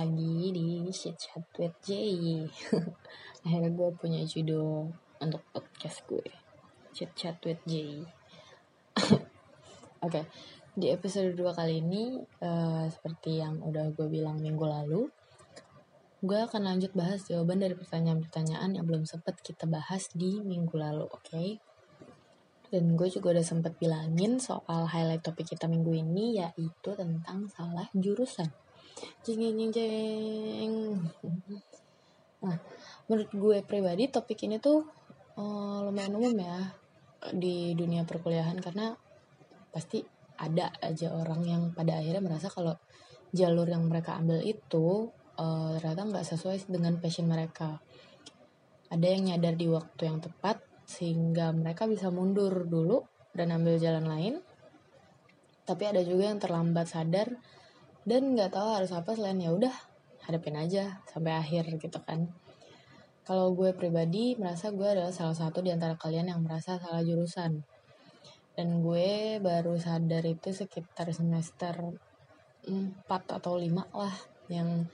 lagi di Shit Chat with Jay Akhirnya gue punya judul untuk podcast gue Shit Chat with Jay Oke, okay. di episode 2 kali ini uh, Seperti yang udah gue bilang minggu lalu Gue akan lanjut bahas jawaban dari pertanyaan-pertanyaan yang belum sempat kita bahas di minggu lalu, oke? Okay? Dan gue juga udah sempet bilangin soal highlight topik kita minggu ini yaitu tentang salah jurusan. Jeng jeng jeng. Nah, menurut gue pribadi topik ini tuh uh, lumayan umum ya di dunia perkuliahan karena pasti ada aja orang yang pada akhirnya merasa kalau jalur yang mereka ambil itu uh, ternyata nggak sesuai dengan passion mereka. Ada yang nyadar di waktu yang tepat, sehingga mereka bisa mundur dulu dan ambil jalan lain. Tapi ada juga yang terlambat sadar dan nggak tahu harus apa selain ya udah hadapin aja sampai akhir gitu kan. Kalau gue pribadi merasa gue adalah salah satu di antara kalian yang merasa salah jurusan. Dan gue baru sadar itu sekitar semester 4 atau 5 lah yang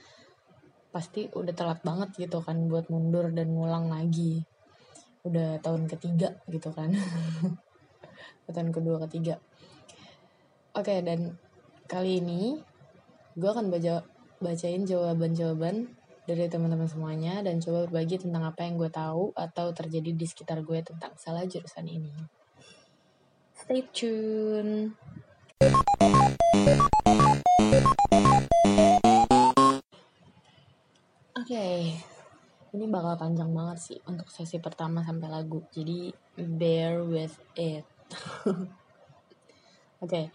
pasti udah telat banget gitu kan buat mundur dan ngulang lagi udah tahun ketiga gitu kan tahun kedua ketiga oke dan kali ini gue akan baca bacain jawaban-jawaban dari teman-teman semuanya dan coba berbagi tentang apa yang gue tahu atau terjadi di sekitar gue tentang salah jurusan ini. Stay tune. Oke, okay ini bakal panjang banget sih untuk sesi pertama sampai lagu jadi bear with it Oke, okay,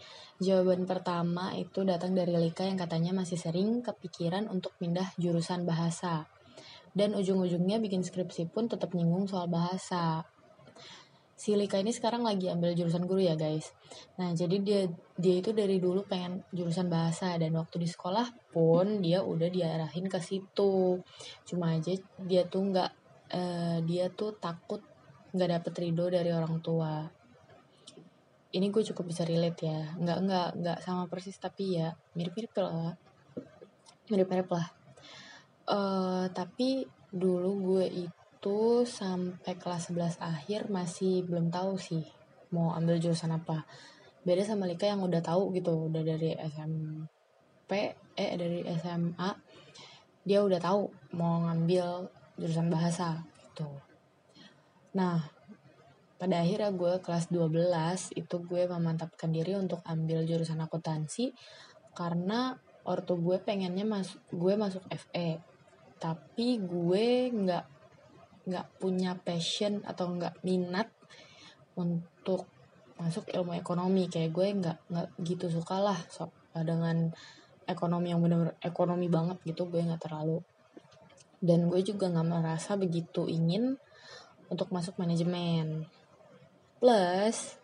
jawaban pertama itu datang dari Lika yang katanya masih sering kepikiran untuk pindah jurusan bahasa. Dan ujung-ujungnya bikin skripsi pun tetap nyinggung soal bahasa si Lika ini sekarang lagi ambil jurusan guru ya guys. Nah jadi dia dia itu dari dulu pengen jurusan bahasa dan waktu di sekolah pun dia udah diarahin ke situ. Cuma aja dia tuh nggak uh, dia tuh takut nggak dapet ridho dari orang tua. Ini gue cukup bisa relate ya. Nggak nggak nggak sama persis tapi ya mirip-mirip lah. Mirip-mirip lah. Uh, tapi dulu gue itu sampai kelas 11 akhir masih belum tahu sih mau ambil jurusan apa. Beda sama Lika yang udah tahu gitu, udah dari SMP, eh dari SMA, dia udah tahu mau ngambil jurusan bahasa gitu. Nah, pada akhirnya gue kelas 12 itu gue memantapkan diri untuk ambil jurusan akuntansi karena ortu gue pengennya masuk gue masuk FE tapi gue nggak nggak punya passion atau nggak minat untuk masuk ilmu ekonomi. Kayak gue nggak nggak gitu suka lah so, dengan ekonomi yang bener-bener ekonomi banget gitu gue nggak terlalu. Dan gue juga nggak merasa begitu ingin untuk masuk manajemen plus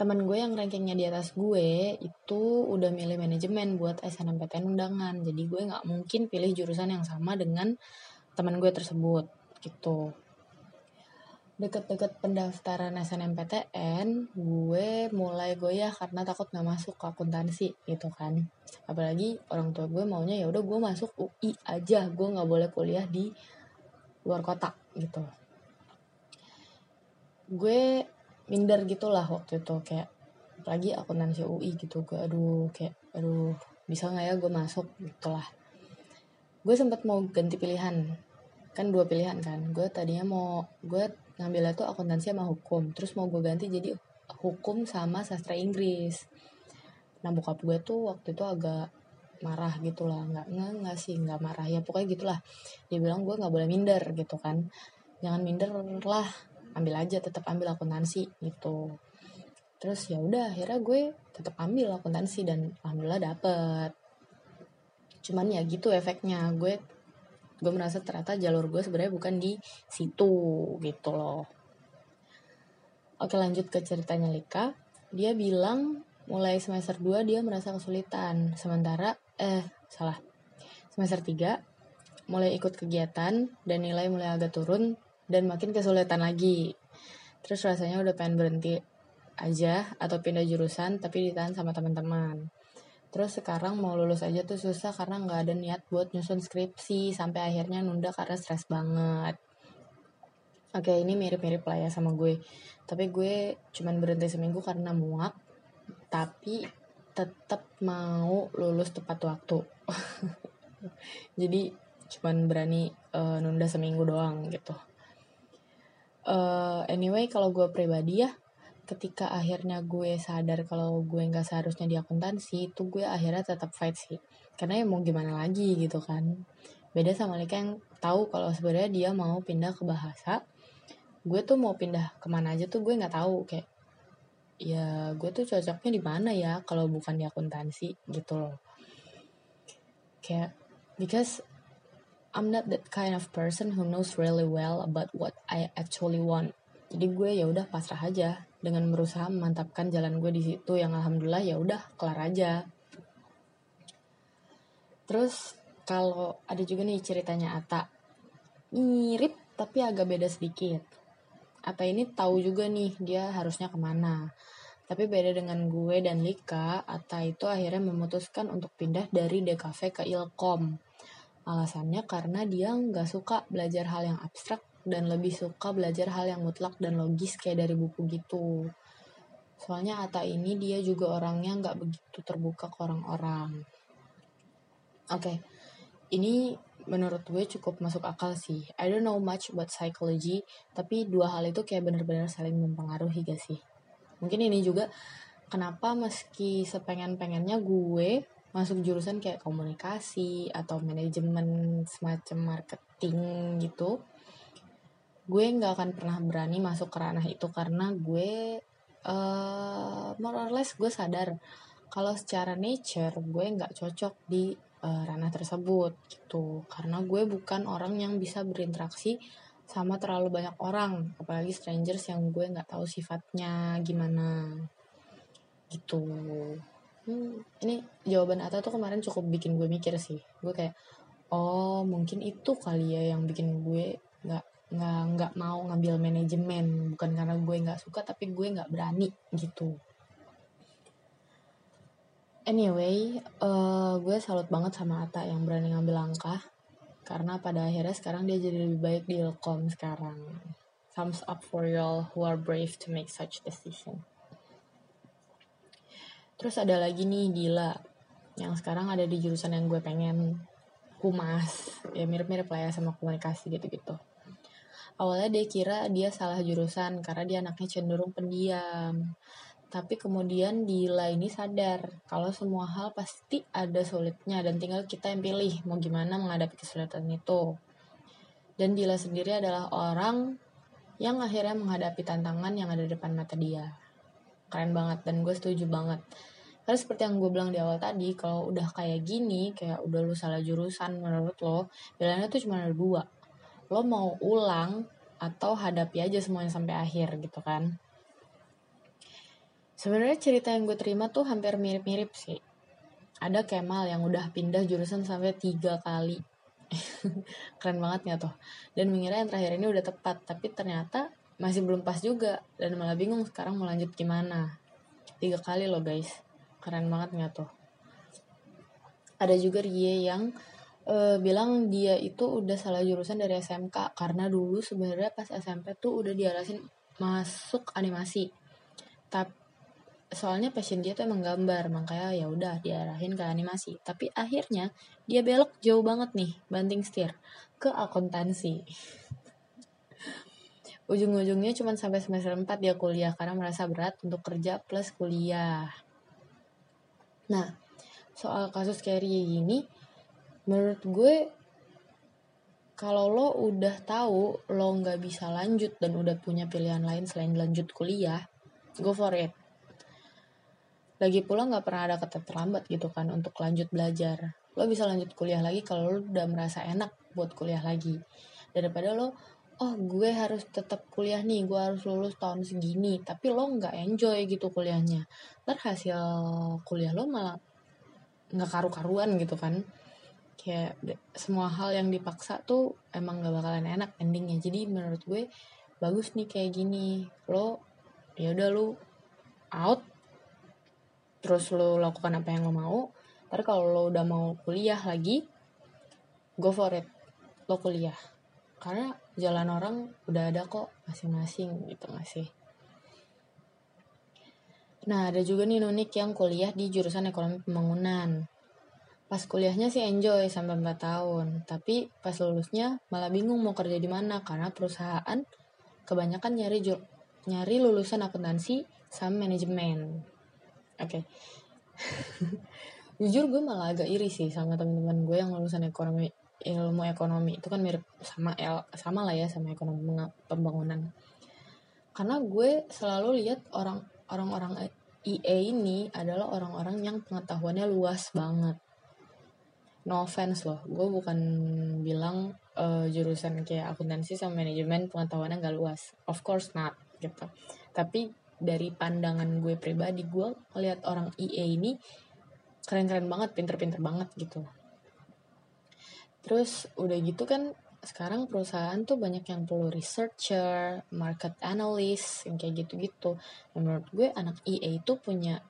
teman gue yang rankingnya di atas gue itu udah milih manajemen buat SNMPTN undangan. Jadi gue nggak mungkin pilih jurusan yang sama dengan teman gue tersebut gitu. Deket-deket pendaftaran SNMPTN gue mulai goyah karena takut nggak masuk ke akuntansi gitu kan. Apalagi orang tua gue maunya ya udah gue masuk UI aja gue nggak boleh kuliah di luar kota gitu. Gue minder gitulah waktu itu kayak apalagi akuntansi UI gitu gue aduh kayak aduh bisa nggak ya gue masuk gitulah. Gue sempat mau ganti pilihan kan dua pilihan kan. Gue tadinya mau gue ngambilnya tuh akuntansi sama hukum terus mau gue ganti jadi hukum sama sastra Inggris. Nah bokap gue tuh waktu itu agak marah gitu lah nggak nggak nggak sih nggak marah ya pokoknya gitulah. Dia bilang gue nggak boleh minder gitu kan. Jangan minder lah ambil aja tetap ambil akuntansi gitu. Terus ya udah akhirnya gue tetap ambil akuntansi dan alhamdulillah dapet. Cuman ya gitu efeknya gue gue merasa ternyata jalur gue sebenarnya bukan di situ gitu loh. Oke lanjut ke ceritanya Lika. Dia bilang mulai semester 2 dia merasa kesulitan sementara eh salah. Semester 3 mulai ikut kegiatan dan nilai mulai agak turun dan makin kesulitan lagi. Terus rasanya udah pengen berhenti aja atau pindah jurusan tapi ditahan sama teman-teman. Terus sekarang mau lulus aja tuh susah karena nggak ada niat buat nyusun skripsi sampai akhirnya nunda karena stres banget. Oke ini mirip-mirip lah ya sama gue. Tapi gue cuman berhenti seminggu karena muak tapi tetap mau lulus tepat waktu. Jadi cuman berani uh, nunda seminggu doang gitu uh, anyway kalau gue pribadi ya ketika akhirnya gue sadar kalau gue nggak seharusnya di akuntansi itu gue akhirnya tetap fight sih. Karena ya mau gimana lagi gitu kan. Beda sama Lika yang tahu kalau sebenarnya dia mau pindah ke bahasa gue tuh mau pindah ke mana aja tuh gue nggak tahu. Kayak ya gue tuh cocoknya di mana ya kalau bukan di akuntansi gitu loh. Kayak because I'm not that kind of person who knows really well about what I actually want. Jadi gue ya udah pasrah aja dengan berusaha memantapkan jalan gue di situ yang alhamdulillah ya udah kelar aja. Terus kalau ada juga nih ceritanya Ata mirip tapi agak beda sedikit. Ata ini tahu juga nih dia harusnya ke mana. Tapi beda dengan gue dan Lika, Ata itu akhirnya memutuskan untuk pindah dari DKV ke Ilkom. Alasannya karena dia nggak suka belajar hal yang abstrak dan lebih suka belajar hal yang mutlak dan logis kayak dari buku gitu. Soalnya Ata ini dia juga orangnya nggak begitu terbuka ke orang-orang. Oke, okay. ini menurut gue cukup masuk akal sih. I don't know much about psychology, tapi dua hal itu kayak bener-bener saling mempengaruhi gak sih? Mungkin ini juga kenapa meski sepengen-pengennya gue masuk jurusan kayak komunikasi atau manajemen semacam marketing gitu gue nggak akan pernah berani masuk ke ranah itu karena gue uh, more or less gue sadar kalau secara nature gue nggak cocok di uh, ranah tersebut gitu. Karena gue bukan orang yang bisa berinteraksi sama terlalu banyak orang apalagi strangers yang gue nggak tahu sifatnya gimana gitu hmm, ini jawaban Ata tuh kemarin cukup bikin gue mikir sih. Gue kayak oh mungkin itu kali ya yang bikin gue nggak nggak nggak mau ngambil manajemen. Bukan karena gue nggak suka tapi gue nggak berani gitu. Anyway uh, gue salut banget sama Ata yang berani ngambil langkah. Karena pada akhirnya sekarang dia jadi lebih baik di Ilkom sekarang. Thumbs up for y'all who are brave to make such decision terus ada lagi nih Dila yang sekarang ada di jurusan yang gue pengen humas ya mirip-mirip lah ya sama komunikasi gitu-gitu Awalnya dia kira dia salah jurusan karena dia anaknya cenderung pendiam. Tapi kemudian Dila ini sadar kalau semua hal pasti ada sulitnya dan tinggal kita yang pilih mau gimana menghadapi kesulitan itu. Dan Dila sendiri adalah orang yang akhirnya menghadapi tantangan yang ada di depan mata dia. Keren banget dan gue setuju banget. Karena seperti yang gue bilang di awal tadi, kalau udah kayak gini, kayak udah lu salah jurusan menurut lo, pilihannya tuh cuma ada dua. Lo mau ulang atau hadapi aja semuanya sampai akhir gitu kan. Sebenarnya cerita yang gue terima tuh hampir mirip-mirip sih. Ada Kemal yang udah pindah jurusan sampai tiga kali. Keren banget nggak tuh? Dan mengira yang terakhir ini udah tepat tapi ternyata masih belum pas juga dan malah bingung sekarang mau lanjut gimana tiga kali loh guys keren banget nggak tuh ada juga Rie yang uh, bilang dia itu udah salah jurusan dari SMK karena dulu sebenarnya pas SMP tuh udah diarahin masuk animasi. Tapi soalnya passion dia tuh emang gambar, makanya ya udah diarahin ke animasi. Tapi akhirnya dia belok jauh banget nih, banting setir ke akuntansi. Ujung-ujungnya cuma sampai semester 4 dia kuliah karena merasa berat untuk kerja plus kuliah. Nah, soal kasus Carrie ini, menurut gue kalau lo udah tahu lo nggak bisa lanjut dan udah punya pilihan lain selain lanjut kuliah go for it. Lagi pula nggak pernah ada kata terlambat gitu kan untuk lanjut belajar. Lo bisa lanjut kuliah lagi kalau lo udah merasa enak buat kuliah lagi. Daripada lo oh gue harus tetap kuliah nih gue harus lulus tahun segini tapi lo nggak enjoy gitu kuliahnya. Ntar hasil kuliah lo malah nggak karu-karuan gitu kan. Kayak semua hal yang dipaksa tuh emang gak bakalan enak endingnya. Jadi menurut gue bagus nih kayak gini. Lo ya udah lo out terus lo lakukan apa yang lo mau. Ntar kalau lo udah mau kuliah lagi, go for it. Lo kuliah. Karena jalan orang udah ada kok masing-masing gitu gak sih? Nah, ada juga nih Nunik yang kuliah di jurusan ekonomi pembangunan. Pas kuliahnya sih enjoy sampai 4 tahun, tapi pas lulusnya malah bingung mau kerja di mana karena perusahaan kebanyakan nyari nyari lulusan akuntansi sama manajemen. Oke. Okay. Jujur gue malah agak iri sih sama teman-teman gue yang lulusan ekonomi ilmu ekonomi itu kan mirip sama L sama lah ya sama ekonomi pembangunan. Karena gue selalu lihat orang orang-orang EA ini adalah orang-orang yang pengetahuannya luas banget. No offense loh gue bukan bilang uh, jurusan kayak akuntansi sama manajemen pengetahuannya gak luas. Of course not gitu. Tapi dari pandangan gue pribadi gue ngeliat orang EA ini keren-keren banget pinter-pinter banget gitu Terus udah gitu kan sekarang perusahaan tuh banyak yang perlu researcher, market analyst, yang kayak gitu-gitu. Menurut gue anak EA itu punya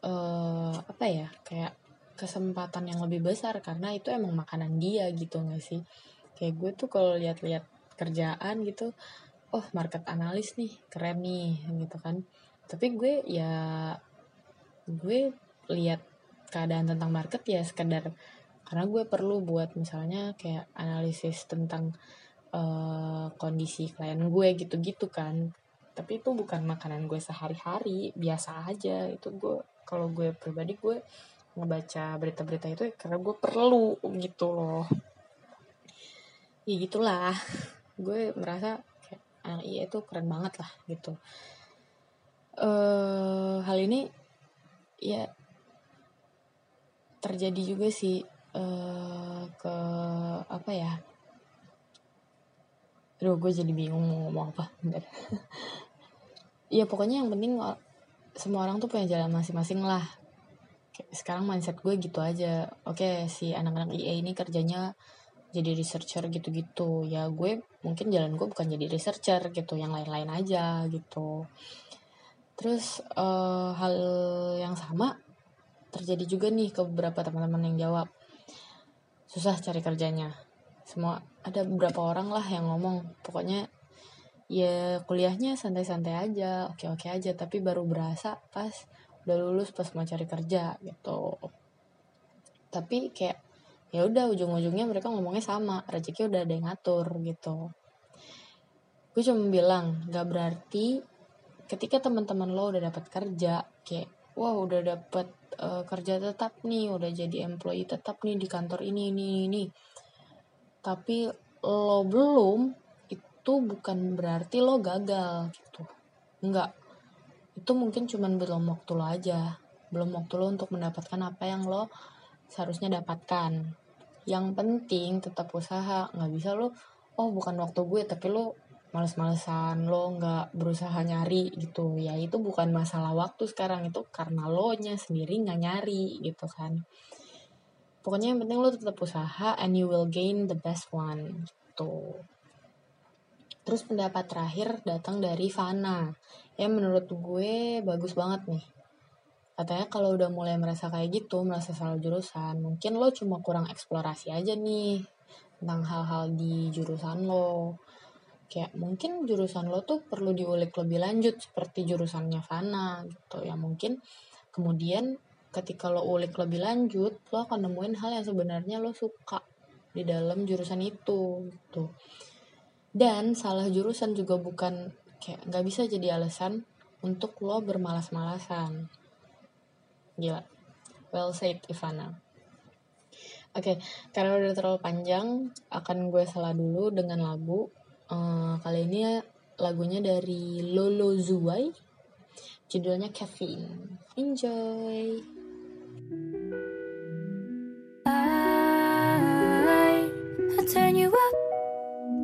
uh, apa ya kayak kesempatan yang lebih besar karena itu emang makanan dia gitu gak sih? Kayak gue tuh kalau lihat-lihat kerjaan gitu, oh market analyst nih keren nih gitu kan. Tapi gue ya gue lihat keadaan tentang market ya sekedar karena gue perlu buat misalnya kayak analisis tentang uh, kondisi klien gue gitu-gitu kan. Tapi itu bukan makanan gue sehari-hari biasa aja. Itu gue kalau gue pribadi gue ngebaca berita-berita itu karena gue perlu gitu loh. Ya gitulah. Gue merasa kayak anak iya itu keren banget lah gitu. Uh, hal ini ya terjadi juga sih uh, ke apa ya? Aduh gue jadi bingung mau ngomong apa. Iya pokoknya yang penting semua orang tuh punya jalan masing-masing lah. Sekarang mindset gue gitu aja. Oke si anak-anak IE ini kerjanya jadi researcher gitu-gitu. Ya gue mungkin jalan gue bukan jadi researcher gitu yang lain-lain aja gitu. Terus uh, hal yang sama terjadi juga nih ke beberapa teman-teman yang jawab susah cari kerjanya. Semua ada beberapa orang lah yang ngomong pokoknya ya kuliahnya santai-santai aja oke-oke aja tapi baru berasa pas udah lulus pas mau cari kerja gitu. Tapi kayak ya udah ujung-ujungnya mereka ngomongnya sama rezeki udah ada yang ngatur gitu. Gue cuma bilang gak berarti ketika teman-teman lo udah dapat kerja kayak wah udah dapet uh, kerja tetap nih udah jadi employee tetap nih di kantor ini ini ini. Tapi lo belum itu bukan berarti lo gagal gitu. Enggak. Itu mungkin cuman belum waktu lo aja. Belum waktu lo untuk mendapatkan apa yang lo seharusnya dapatkan. Yang penting tetap usaha. Nggak bisa lo oh bukan waktu gue tapi lo males-malesan lo nggak berusaha nyari gitu. Ya itu bukan masalah waktu sekarang itu karena lo nya sendiri nggak nyari gitu kan. Pokoknya yang penting lo tetap usaha and you will gain the best one gitu. Terus pendapat terakhir datang dari Fana. Ya menurut gue bagus banget nih. Katanya kalau udah mulai merasa kayak gitu merasa salah jurusan mungkin lo cuma kurang eksplorasi aja nih tentang hal-hal di jurusan lo kayak mungkin jurusan lo tuh perlu diulik lebih lanjut seperti jurusannya Fana gitu. Ya mungkin kemudian ketika lo ulik lebih lanjut lo akan nemuin hal yang sebenarnya lo suka di dalam jurusan itu gitu. Dan salah jurusan juga bukan kayak nggak bisa jadi alasan untuk lo bermalas-malasan. Gila. Well said Ivana. Oke, okay, karena udah terlalu panjang, akan gue salah dulu dengan lagu Uh, kali ini lagunya dari Lolo Zuwai. Judulnya Caffeine. Enjoy. I, I turn you up,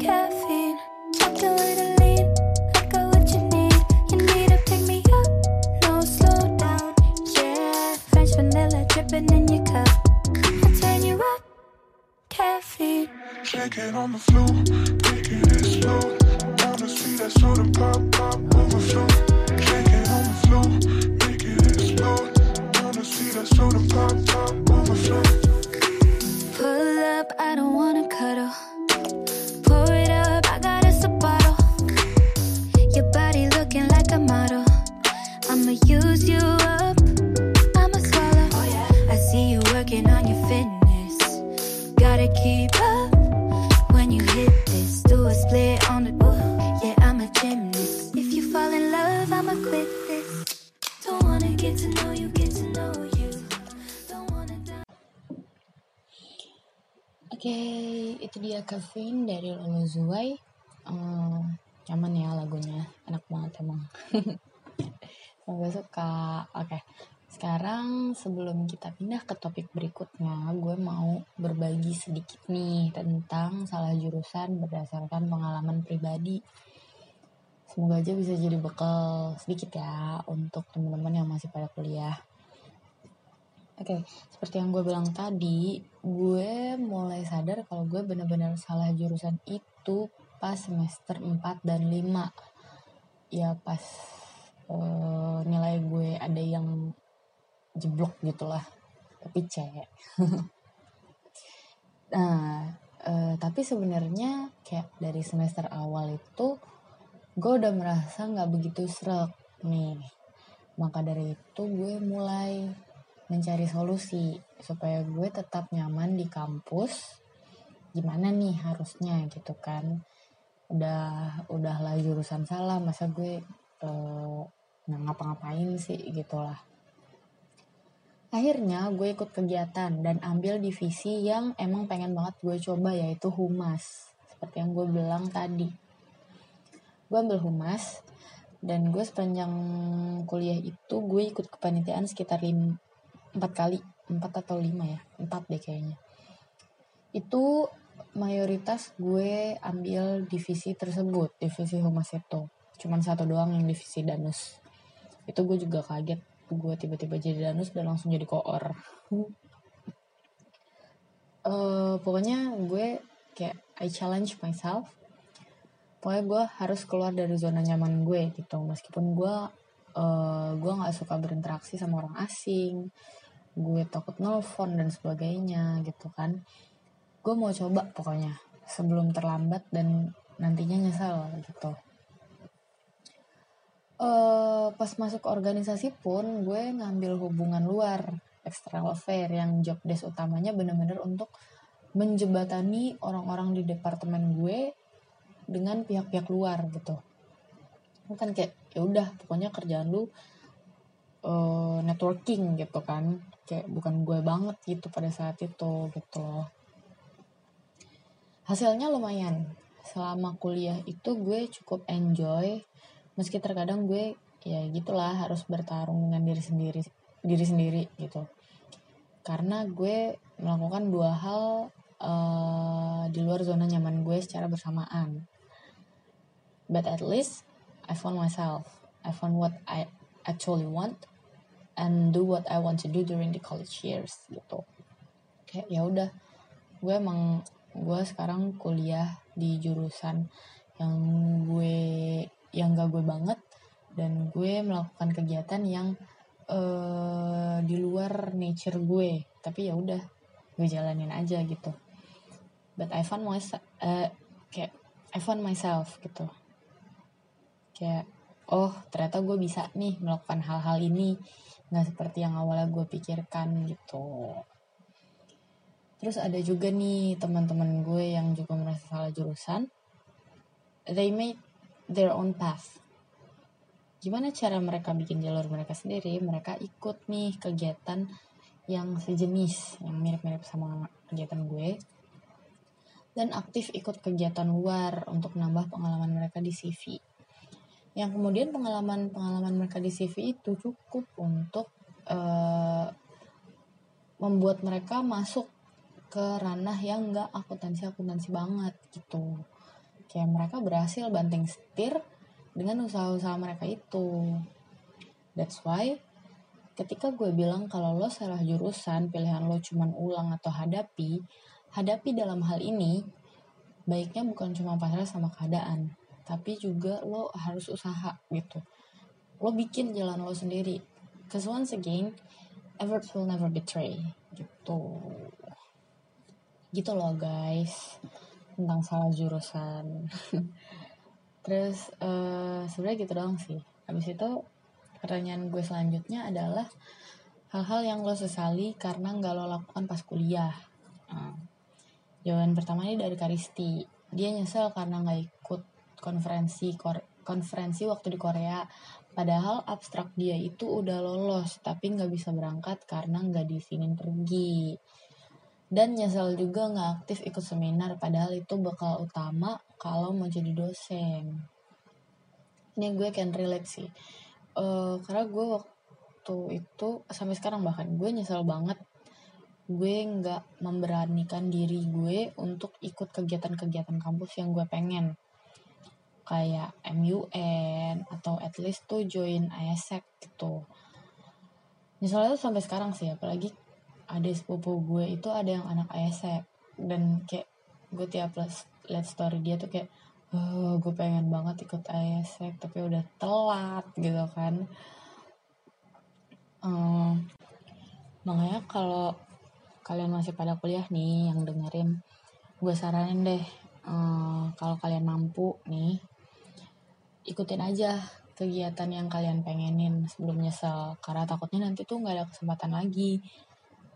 caffeine. Talk a little lean, I got what you need. You need to pick me up, no slow down. Yeah, French vanilla dripping in your cup. I turn you up, caffeine. Shake it on the floor. Overflow. Shake it on the floor, make it explode. Wanna see that soda pop, pop, overflow. Kevin dari Lolo Zuai. Um, nyaman ya lagunya, enak banget emang. Semoga suka. Oke. Okay. Sekarang sebelum kita pindah ke topik berikutnya, gue mau berbagi sedikit nih tentang salah jurusan berdasarkan pengalaman pribadi. Semoga aja bisa jadi bekal sedikit ya untuk teman-teman yang masih pada kuliah. Oke, okay, seperti yang gue bilang tadi, gue mulai sadar kalau gue benar-benar salah jurusan itu pas semester 4 dan 5. Ya pas uh, nilai gue ada yang jeblok gitulah tapi cewek nah uh, tapi sebenarnya kayak dari semester awal itu gue udah merasa nggak begitu serak nih maka dari itu gue mulai mencari solusi supaya gue tetap nyaman di kampus gimana nih harusnya gitu kan udah udahlah jurusan salah masa gue uh, ngapa-ngapain sih gitulah Akhirnya gue ikut kegiatan dan ambil divisi yang emang pengen banget gue coba yaitu humas. Seperti yang gue bilang tadi. Gue ambil humas dan gue sepanjang kuliah itu gue ikut kepanitiaan sekitar 4 kali. 4 atau 5 ya. 4 deh kayaknya. Itu mayoritas gue ambil divisi tersebut. Divisi humas itu. Cuman satu doang yang divisi danus. Itu gue juga kaget gue tiba-tiba jadi danus dan langsung jadi koor uh, pokoknya gue kayak I challenge myself pokoknya gue harus keluar dari zona nyaman gue gitu meskipun gue uh, gue nggak suka berinteraksi sama orang asing gue takut nelfon dan sebagainya gitu kan. Gue mau coba pokoknya sebelum terlambat dan nantinya nyesel gitu. Uh, pas masuk organisasi pun gue ngambil hubungan luar external affair yang job desk utamanya bener-bener untuk menjebatani orang-orang di departemen gue dengan pihak-pihak luar gitu. Kan kayak ya udah pokoknya kerjaan lu uh, networking gitu kan kayak bukan gue banget gitu pada saat itu gitu loh. Hasilnya lumayan. Selama kuliah itu gue cukup enjoy meski terkadang gue ya gitulah harus bertarung dengan diri sendiri diri sendiri gitu. Karena gue melakukan dua hal uh, di luar zona nyaman gue secara bersamaan. But at least I found myself. I found what I actually want and do what I want to do during the college years gitu. Kayak ya udah gue emang gue sekarang kuliah di jurusan yang gue yang gak gue banget dan gue melakukan kegiatan yang uh, di luar nature gue. Tapi ya udah gue jalanin aja gitu. But I found myself uh, kayak I found myself gitu. Kayak oh ternyata gue bisa nih melakukan hal-hal ini nggak seperti yang awalnya gue pikirkan gitu terus ada juga nih teman-teman gue yang juga merasa salah jurusan they made their own path. Gimana cara mereka bikin jalur mereka sendiri? Mereka ikut nih kegiatan yang sejenis, yang mirip-mirip sama kegiatan gue. Dan aktif ikut kegiatan luar untuk menambah pengalaman mereka di CV. Yang kemudian pengalaman-pengalaman mereka di CV itu cukup untuk uh, membuat mereka masuk ke ranah yang gak akuntansi-akuntansi banget gitu. Kayak mereka berhasil banting setir dengan usaha-usaha mereka itu. That's why ketika gue bilang kalau lo salah jurusan pilihan lo cuman ulang atau hadapi hadapi dalam hal ini baiknya bukan cuma pasrah sama keadaan tapi juga lo harus usaha gitu. Lo bikin jalan lo sendiri. Cause once again effort will never betray gitu. Gitu loh guys. Tentang salah jurusan. Terus uh, sebenarnya gitu doang sih. Habis itu pertanyaan gue selanjutnya adalah hal-hal yang lo sesali karena nggak lo lakukan pas kuliah. Uh, jawaban pertama ini dari Karisti. Dia nyesel karena nggak ikut konferensi konferensi waktu di Korea. Padahal abstrak dia itu udah lolos tapi nggak bisa berangkat karena nggak diizinin pergi. Dan nyesel juga nggak aktif ikut seminar padahal itu bakal utama kalau mau jadi dosen. Ini gue can relate sih. Uh, karena gue waktu itu sampai sekarang bahkan gue nyesel banget. Gue nggak memberanikan diri gue untuk ikut kegiatan-kegiatan kampus yang gue pengen kayak MUN atau at least tuh join ISEC gitu. Misalnya tuh sampai sekarang sih apalagi ada sepupu gue itu ada yang anak ASE dan kayak gue tiap lihat story dia tuh kayak oh, gue pengen banget ikut ASE tapi udah telat gitu kan. Um, makanya kalau kalian masih pada kuliah nih yang dengerin gue saranin deh um, kalau kalian mampu nih ikutin aja kegiatan yang kalian pengenin. Sebelum nyesel karena takutnya nanti tuh nggak ada kesempatan lagi.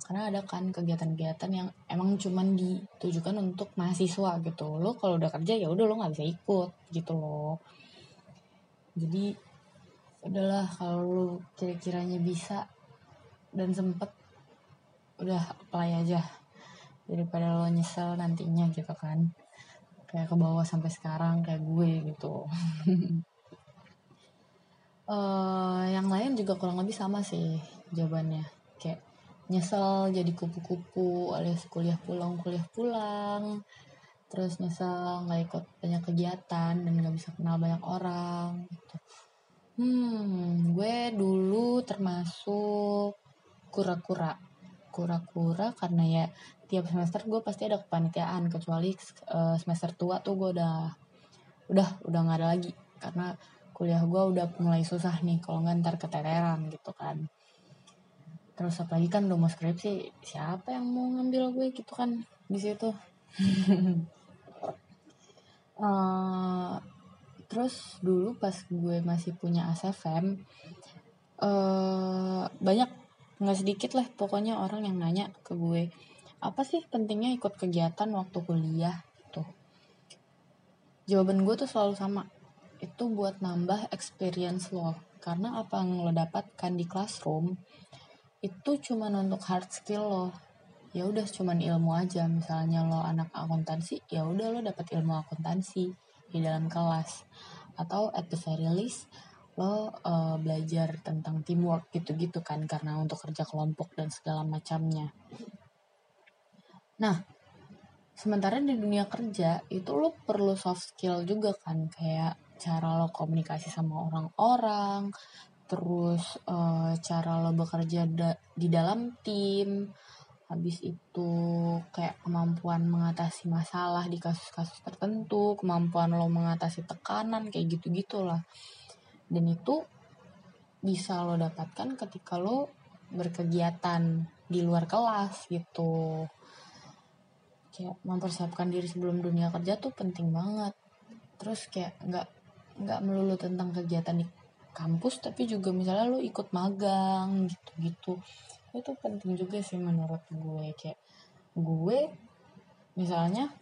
Karena ada kan kegiatan-kegiatan yang emang cuman ditujukan untuk mahasiswa gitu. Lo kalau udah kerja ya udah lo nggak bisa ikut gitu loh jadi udahlah kalau lo kira-kiranya bisa dan sempet udah apply aja daripada lo nyesel nantinya gitu kan kayak ke bawah sampai sekarang kayak gue gitu. Uh, yang lain juga kurang lebih sama sih jawabannya. Kayak nyesel jadi kupu-kupu alias kuliah pulang kuliah pulang. Terus nyesel nggak ikut banyak kegiatan dan nggak bisa kenal banyak orang gitu. hmm gue dulu termasuk kura-kura. Kura-kura karena ya tiap semester gue pasti ada kepanitiaan kecuali uh, semester tua tuh gue udah udah udah nggak ada lagi. Karena kuliah gue udah mulai susah nih kalau nggak ntar keteteran gitu kan. Terus apalagi kan udah mau skripsi siapa yang mau ngambil gue gitu kan di situ. Uh, terus dulu pas gue masih punya ASFM uh, eh, banyak nggak sedikit lah pokoknya orang yang nanya ke gue apa sih pentingnya ikut kegiatan waktu kuliah tuh jawaban gue tuh selalu sama. Itu buat nambah experience lo. Karena apa yang lo dapatkan di classroom itu cuma untuk hard skill lo. Ya udah cuman ilmu aja. Misalnya lo anak akuntansi ya udah lo dapat ilmu akuntansi di dalam kelas. Atau at the very least lo uh, belajar tentang teamwork gitu-gitu kan. Karena untuk kerja kelompok dan segala macamnya nah sementara di dunia kerja itu lo perlu soft skill juga kan kayak cara lo komunikasi sama orang-orang terus uh, cara lo bekerja da di dalam tim habis itu kayak kemampuan mengatasi masalah di kasus-kasus tertentu kemampuan lo mengatasi tekanan kayak gitu gitulah dan itu bisa lo dapatkan ketika lo berkegiatan di luar kelas gitu kayak mempersiapkan diri sebelum dunia kerja tuh penting banget. Terus kayak nggak nggak melulu tentang kegiatan di kampus tapi juga misalnya lo ikut magang gitu-gitu. Itu penting juga sih menurut gue. Kayak gue misalnya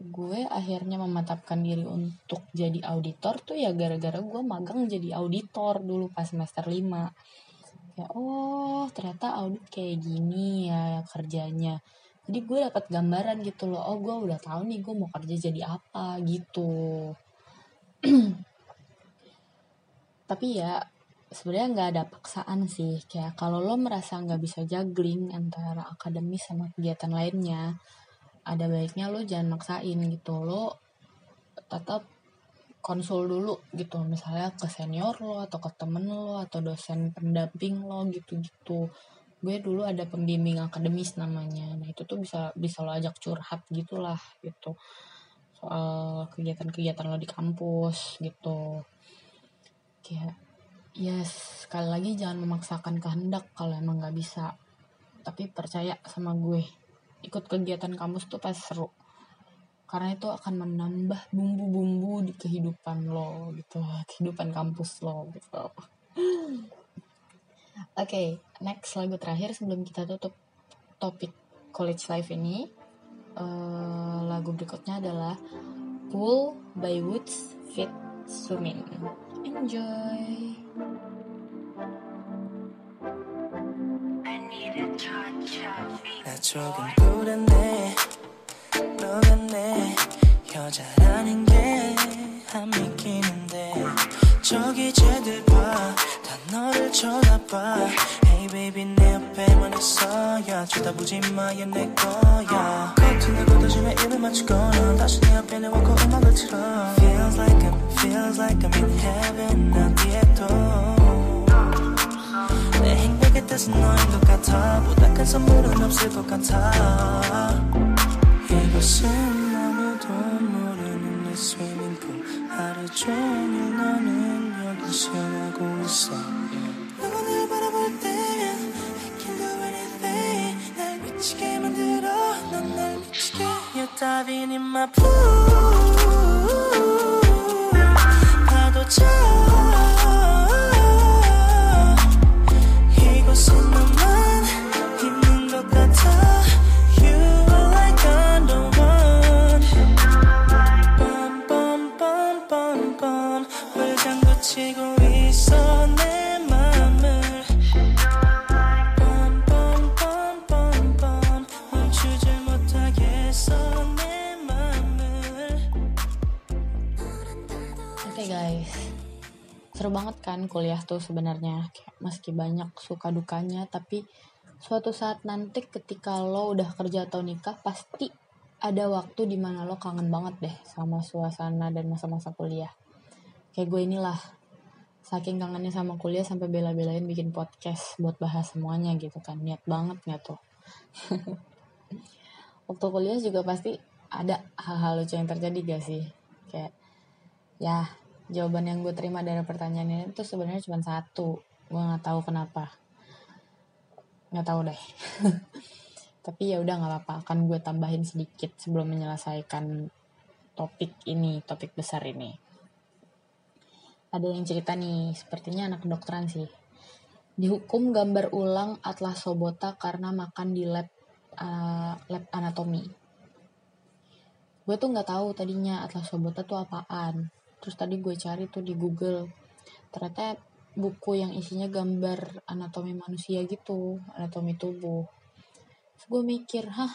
gue akhirnya mematapkan diri untuk jadi auditor tuh ya gara-gara gue magang jadi auditor dulu pas semester 5 ya oh ternyata audit kayak gini ya kerjanya jadi gue dapat gambaran gitu loh oh gue udah tahu nih gue mau kerja jadi apa gitu. Tapi ya sebenarnya nggak ada paksaan sih. Kayak kalau lo merasa nggak bisa juggling antara akademis sama kegiatan lainnya ada baiknya lo jangan maksain gitu. Lo tetap konsul dulu gitu. Misalnya ke senior lo atau ke temen lo atau dosen pendamping lo gitu-gitu gue dulu ada pembimbing akademis namanya. Nah itu tuh bisa bisa lo ajak curhat gitulah gitu. Soal kegiatan-kegiatan lo di kampus gitu. Kayak ya sekali lagi jangan memaksakan kehendak kalau emang nggak bisa. Tapi percaya sama gue ikut kegiatan kampus tuh pas seru. Karena itu akan menambah bumbu-bumbu di kehidupan lo gitu. Kehidupan kampus lo gitu oke okay, next lagu terakhir sebelum kita tutup topik college life ini uh, lagu berikutnya adalah Pool by Woods Fit Sumin enjoy 나 조금 불안해 너가 내 여자라는 게안 믿기는데 저기 쟤들 봐다 너를 쳐다 봐. Hey baby 내 옆에만 있어야. 쳐다보지 마야 내 거야. 커튼을 걷어주며 입을 맞추거나 다시 내 옆에 내워고 음악을 틀어 Feels like I'm, feels like I'm in heaven 어디에도 내 행복의 뜻은 너인 것 같아. 보다 큰 선물은 없을 것 같아. 이곳은 아무도 모르는 내 스위밍풀 하루 종일 너는 여기 수영하고 있어 diving in my pool 파도처럼 이곳은 너만 있는 것 같아 You are like I'm the one 뻔뻔뻔뻔뻔 불장구 치고 kan kuliah tuh sebenarnya kayak meski banyak suka dukanya tapi suatu saat nanti ketika lo udah kerja atau nikah pasti ada waktu di mana lo kangen banget deh sama suasana dan masa-masa kuliah. Kayak gue inilah saking kangennya sama kuliah sampai bela-belain bikin podcast buat bahas semuanya gitu kan. Niat banget nggak tuh? Waktu kuliah juga pasti ada hal-hal lucu yang terjadi gak sih? Kayak ya jawaban yang gue terima dari pertanyaan ini tuh sebenarnya cuma satu. Gue nggak tahu kenapa. Nggak tahu deh. Tapi ya udah nggak apa-apa. Akan gue tambahin sedikit sebelum menyelesaikan topik ini topik besar ini. Ada yang cerita nih sepertinya anak kedokteran sih. Dihukum gambar ulang Atlas Sobota karena makan di lab uh, lab anatomi. Gue tuh nggak tahu tadinya Atlas Sobota tuh apaan terus tadi gue cari tuh di Google. Ternyata buku yang isinya gambar anatomi manusia gitu anatomi tubuh. Terus gue mikir hah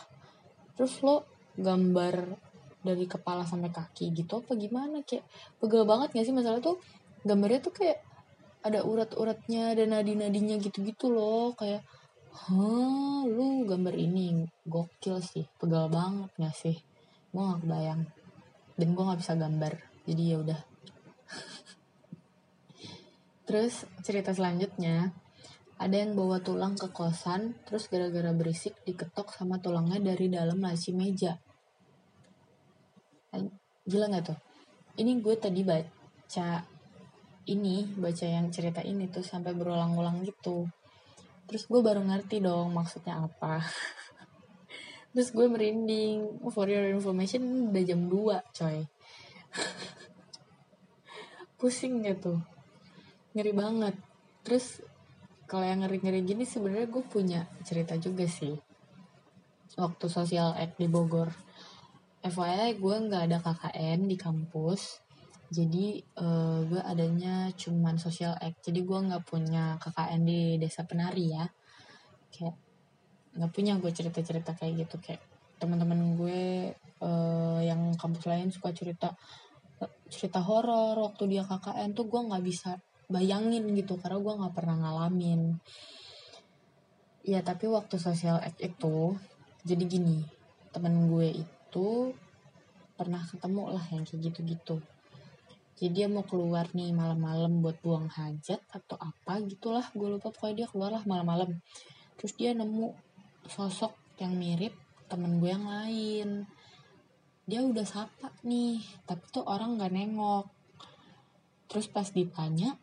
terus lo gambar dari kepala sampai kaki gitu apa gimana? Kayak pegel banget gak sih? Masalah tuh gambarnya tuh kayak ada urat-uratnya dan nadi-nadinya gitu-gitu loh. Kayak hah lu gambar ini? Gokil sih pegal banget gak sih? Gue gak kebayang. Dan gue gak bisa gambar jadi ya udah. Terus cerita selanjutnya. Ada yang bawa tulang ke kosan terus gara-gara berisik diketok sama tulangnya dari dalam laci meja. Gila nggak tuh? Ini gue tadi baca ini baca yang cerita ini tuh sampai berulang-ulang gitu. Terus gue baru ngerti dong maksudnya apa. Terus gue merinding. For your information udah jam 2 coy pusing gitu ngeri banget. Terus kalau yang ngeri-ngeri gini sebenarnya gue punya cerita juga sih. Waktu sosial act di Bogor. FYI gue nggak ada KKN di kampus. Jadi uh, gue adanya cuman sosial act. Jadi gue nggak punya KKN di desa penari ya. Kayak nggak punya gue cerita-cerita kayak gitu. Kayak teman-teman gue uh, yang kampus lain suka cerita cerita horor waktu dia KKN tuh gue nggak bisa bayangin gitu karena gue nggak pernah ngalamin. Ya tapi waktu sosial act itu jadi gini temen gue itu pernah ketemu lah yang kayak gitu-gitu. Jadi dia mau keluar nih malam-malam buat buang hajat atau apa gitulah gue lupa pokoknya dia keluar lah malam-malam. Terus dia nemu sosok yang mirip temen gue yang lain dia udah sapa nih tapi tuh orang nggak nengok. Terus pas ditanya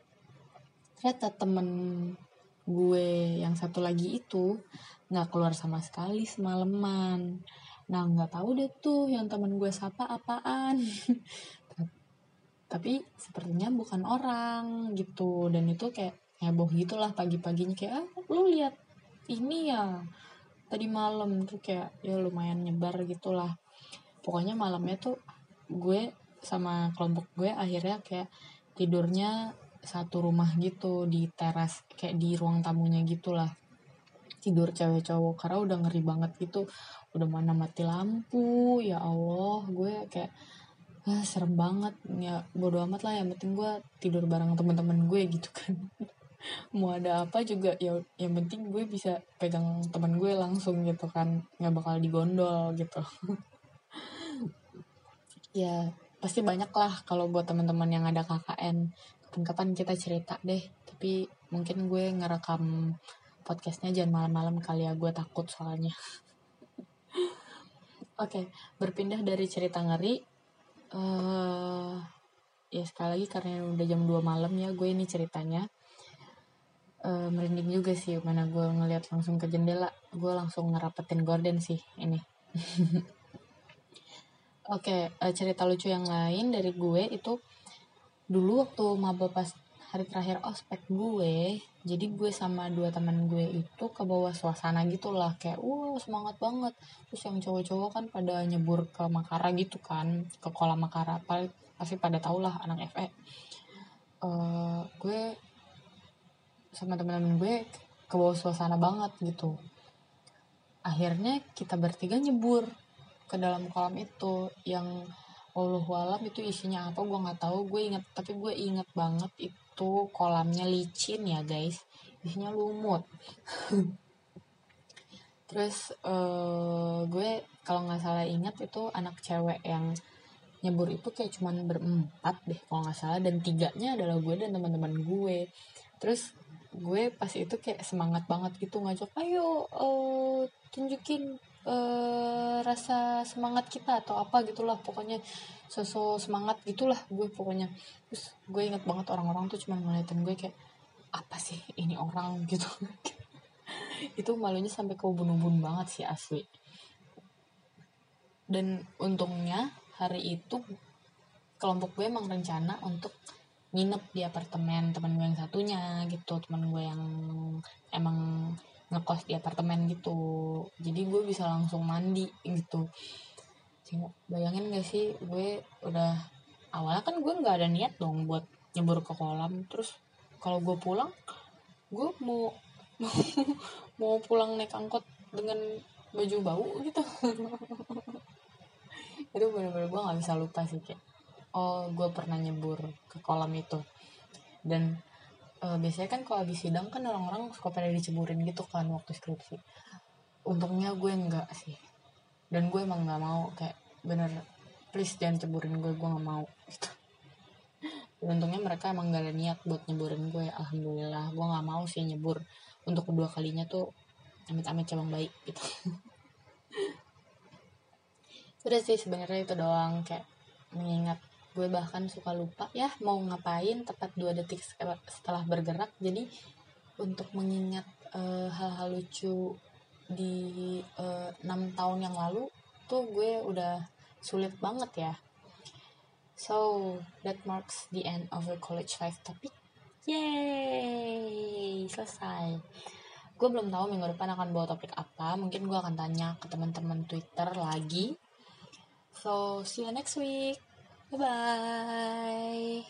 ternyata temen gue yang satu lagi itu nggak keluar sama sekali semalaman. Nah nggak tahu deh tuh yang temen gue sapa apaan. Tapi sepertinya bukan orang gitu. Dan itu kayak heboh gitulah pagi-paginya. Kayak ah, lu lihat ini ya tadi malam. Tuh kayak ya lumayan nyebar gitulah pokoknya malamnya tuh gue sama kelompok gue akhirnya kayak tidurnya satu rumah gitu di teras kayak di ruang tamunya gitulah. Tidur cewek cowok karena udah ngeri banget gitu. Udah mana mati lampu ya Allah gue kayak ah, serem banget. Ya bodo amat lah yang penting gue tidur bareng teman-teman gue gitu kan. Mau ada apa juga ya yang penting gue bisa pegang teman gue langsung gitu kan. Nggak bakal digondol gitu ya pasti banyak lah kalau buat teman-teman yang ada KKN kapan-kapan kita cerita deh tapi mungkin gue ngerekam podcastnya jangan malam-malam kali ya gue takut soalnya. Oke okay, berpindah dari cerita ngeri uh, ya sekali lagi karena udah jam 2 malam ya gue ini ceritanya. Uh, merinding juga sih mana gue ngeliat langsung ke jendela gue langsung ngerapetin gorden sih ini oke okay, uh, cerita lucu yang lain dari gue itu dulu waktu maba pas hari terakhir ospek gue jadi gue sama dua teman gue itu ke bawah suasana gitulah kayak wow semangat banget. Terus yang cowok-cowok kan pada nyebur ke Makara gitu kan ke kolam Makara pasti pada tau lah anak FE uh, gue sama teman-teman gue ke bawah suasana banget gitu. Akhirnya kita bertiga nyebur ke dalam kolam itu yang Allah walam itu isinya apa gue nggak tahu. Gue inget tapi gue inget banget itu kolamnya licin ya guys. Isinya lumut. Terus uh, gue kalau nggak salah inget itu anak cewek yang nyebur itu kayak cuman berempat deh kalau nggak salah. Dan tiganya adalah gue dan teman-teman gue. Terus gue pas itu kayak semangat banget gitu ngajak ayo uh, tunjukin uh, rasa semangat kita atau apa gitulah pokoknya sosok semangat gitulah gue pokoknya. Terus gue inget banget orang-orang tuh cuma ngeliatin gue kayak apa sih ini orang? gitu. Itu malunya sampai ke ubun-ubun banget sih asli. Dan untungnya hari itu kelompok gue emang rencana untuk nginep di apartemen teman gue yang satunya gitu teman gue yang emang ngekos di apartemen gitu. Jadi gue bisa langsung mandi gitu. Bayangin gak sih gue udah awalnya kan gue nggak ada niat dong buat nyebur ke kolam. Terus kalau gue pulang gue mau mau mau pulang naik angkot dengan baju bau gitu. Itu bener-bener gue nggak bisa lupa sih kayak oh gue pernah nyebur ke kolam itu. Dan uh, biasanya kan kalau habis sidang kan orang-orang suka pada diceburin gitu kan waktu skripsi. Untungnya gue enggak sih. Dan gue emang nggak mau kayak bener please jangan ceburin gue gue nggak mau gitu. Dan untungnya mereka emang gak ada niat buat nyeburin gue alhamdulillah. Gue nggak mau sih nyebur. Untuk kedua kalinya tuh amit-amit cabang baik gitu. Udah sih sebenarnya itu doang kayak mengingat gue bahkan suka lupa ya mau ngapain tepat dua detik setelah bergerak. Jadi untuk mengingat uh, hal-hal lucu di uh, tahun yang lalu tuh gue udah sulit banget ya. So that marks the end of the college life topic. Yay selesai. Gue belum tahu minggu depan akan bawa topik apa. Mungkin gue akan tanya ke teman-teman twitter lagi. So see you next week Bye bye.